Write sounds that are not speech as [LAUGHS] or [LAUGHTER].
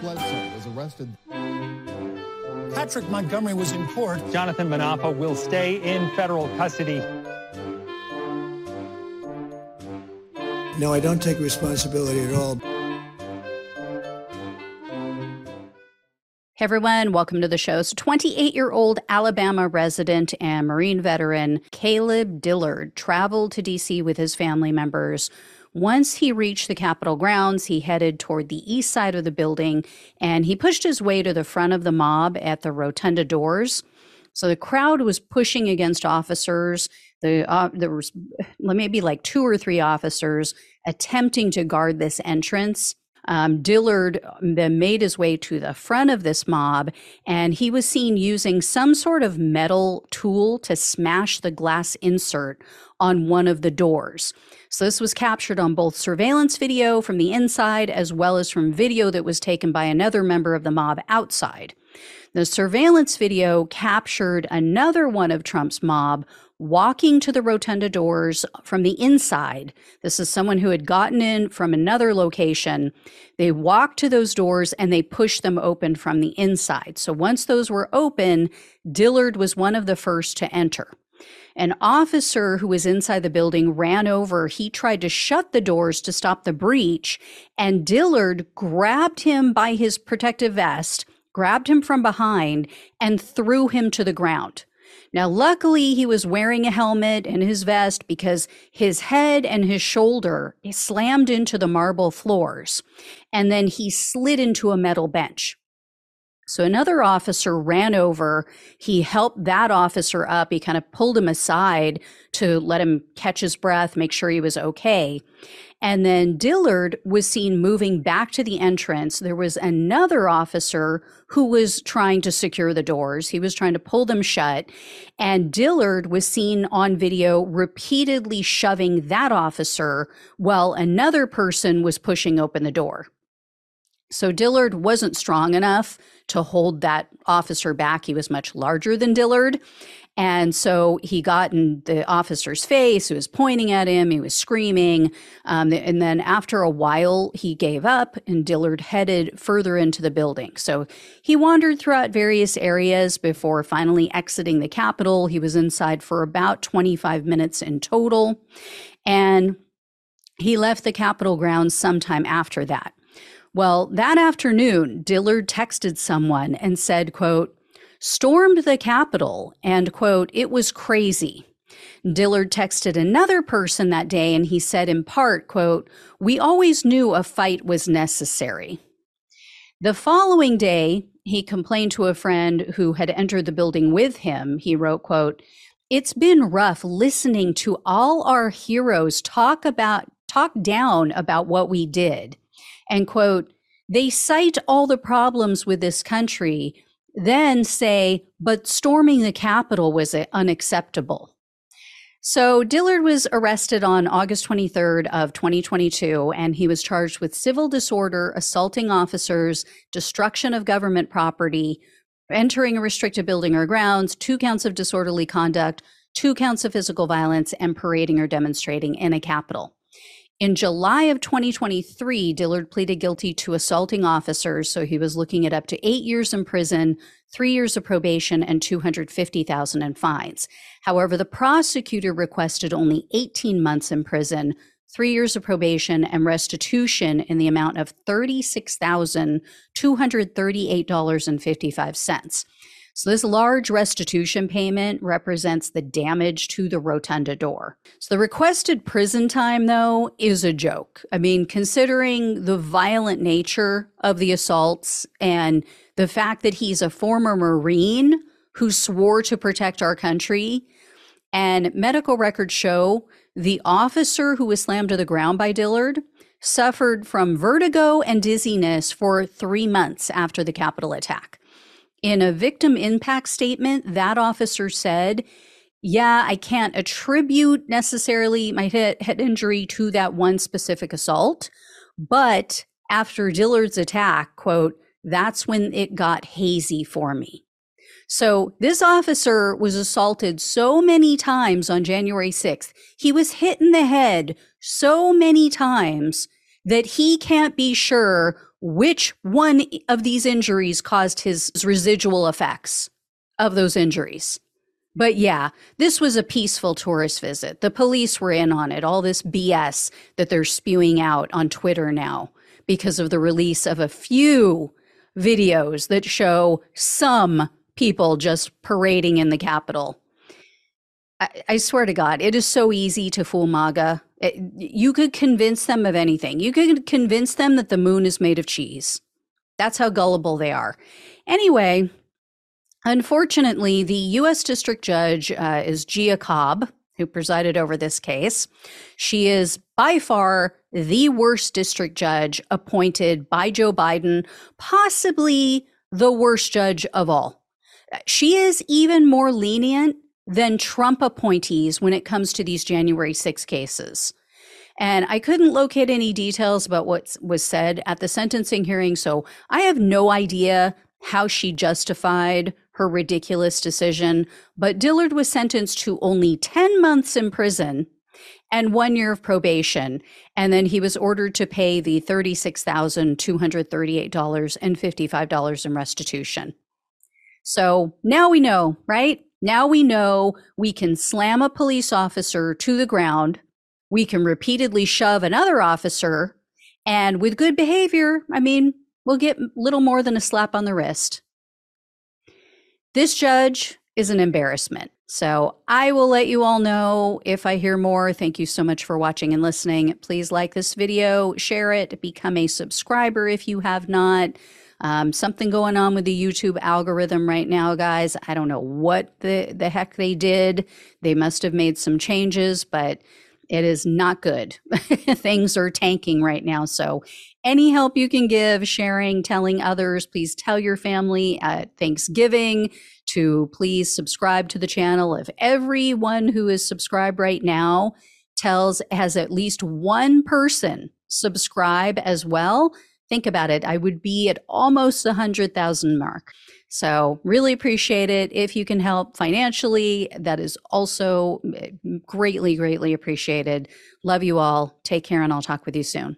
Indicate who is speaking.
Speaker 1: Bledsoe was arrested.
Speaker 2: Patrick Montgomery was in court.
Speaker 3: Jonathan Manapa will stay in federal custody.
Speaker 4: No, I don't take responsibility at all.
Speaker 5: Hey everyone, welcome to the show. So 28 year old Alabama resident and Marine veteran Kaleb Dillard traveled to DC with his family members. Once he reached the Capitol grounds, he headed toward the east side of the building and he pushed his way to the front of the mob at the rotunda doors. So the crowd was pushing against officers. The, uh, there was maybe like two or three officers attempting to guard this entrance. Um, Dillard then made his way to the front of this mob, and he was seen using some sort of metal tool to smash the glass insert on one of the doors. So, this was captured on both surveillance video from the inside as well as from video that was taken by another member of the mob outside. The surveillance video captured another one of Trump's mob walking to the rotunda doors from the inside. This is someone who had gotten in from another location. They walked to those doors and they pushed them open from the inside. So once those were open, Dillard was one of the first to enter. An officer who was inside the building ran over. He tried to shut the doors to stop the breach, and Dillard grabbed him by his protective vest, grabbed him from behind, and threw him to the ground. Now, luckily, he was wearing a helmet and his vest because his head and his shoulder slammed into the marble floors, and then he slid into a metal bench. So another officer ran over. He helped that officer up. He kind of pulled him aside to let him catch his breath, make sure he was okay. And then Dillard was seen moving back to the entrance. There was another officer who was trying to secure the doors. He was trying to pull them shut. And Dillard was seen on video repeatedly shoving that officer while another person was pushing open the door. So Dillard wasn't strong enough to hold that officer back. He was much larger than Dillard. And so he got in the officer's face, He was pointing at him, he was screaming. Um, and then after a while, he gave up and Dillard headed further into the building. So he wandered throughout various areas before finally exiting the Capitol. He was inside for about 25 minutes in total. And he left the Capitol grounds sometime after that. Well, that afternoon, Dillard texted someone and said, quote, stormed the Capitol and, quote, it was crazy. Dillard texted another person that day and he said in part, quote, we always knew a fight was necessary. The following day, he complained to a friend who had entered the building with him. He wrote, quote, it's been rough listening to all our heroes talk about talk down about what we did. And quote, they cite all the problems with this country, then say, but storming the Capitol was unacceptable. So Dillard was arrested on August 23rd of 2022 and he was charged with civil disorder, assaulting officers, destruction of government property, entering a restricted building or grounds, two counts of disorderly conduct, two counts of physical violence and parading or demonstrating in a capitol. In July of 2023, Dillard pleaded guilty to assaulting officers, so he was looking at up to eight years in prison, three years of probation, and 250,000 in fines. However, the prosecutor requested only 18 months in prison, three years of probation, and restitution in the amount of $36,238.55. So, this large restitution payment represents the damage to the rotunda door. So, the requested prison time, though, is a joke. I mean, considering the violent nature of the assaults and the fact that he's a former Marine who swore to protect our country, and medical records show the officer who was slammed to the ground by Dillard suffered from vertigo and dizziness for three months after the Capitol attack. In a victim impact statement, that officer said, yeah, I can't attribute necessarily my head, head injury to that one specific assault, but after Dillard's attack, quote, that's when it got hazy for me. So this officer was assaulted so many times on January 6th. He was hit in the head so many times that he can't be sure which one of these injuries caused his residual effects of those injuries. But yeah, this was a peaceful tourist visit. The police were in on it, all this BS that they're spewing out on Twitter now because of the release of a few videos that show some people just parading in the Capitol. I, I swear to God, it is so easy to fool MAGA. It, you could convince them of anything. You could convince them that the moon is made of cheese. That's how gullible they are. Anyway, unfortunately, the U.S. District Judge uh, is Jia Cobb, who presided over this case. She is by far the worst district judge appointed by Joe Biden, possibly the worst judge of all. She is even more lenient than Trump appointees when it comes to these January 6 cases. And I couldn't locate any details about what was said at the sentencing hearing. So I have no idea how she justified her ridiculous decision. But Dillard was sentenced to only 10 months in prison and one year of probation. And then he was ordered to pay the $36,238 and $55 in restitution. So now we know, right? Now we know we can slam a police officer to the ground. We can repeatedly shove another officer. And with good behavior, I mean, we'll get little more than a slap on the wrist. This judge is an embarrassment. So I will let you all know if I hear more. Thank you so much for watching and listening. Please like this video, share it, become a subscriber if you have not. Um, something going on with the YouTube algorithm right now, guys. I don't know what the, the heck they did. They must have made some changes, but it is not good. [LAUGHS] Things are tanking right now. So, any help you can give, sharing, telling others, please tell your family at Thanksgiving to please subscribe to the channel. If everyone who is subscribed right now tells, has at least one person subscribe as well, think about it. I would be at almost the 100,000 mark. So, really appreciate it. If you can help financially, that is also eh, greatly, greatly appreciated. Love you all. Take care, and I'll talk with you soon.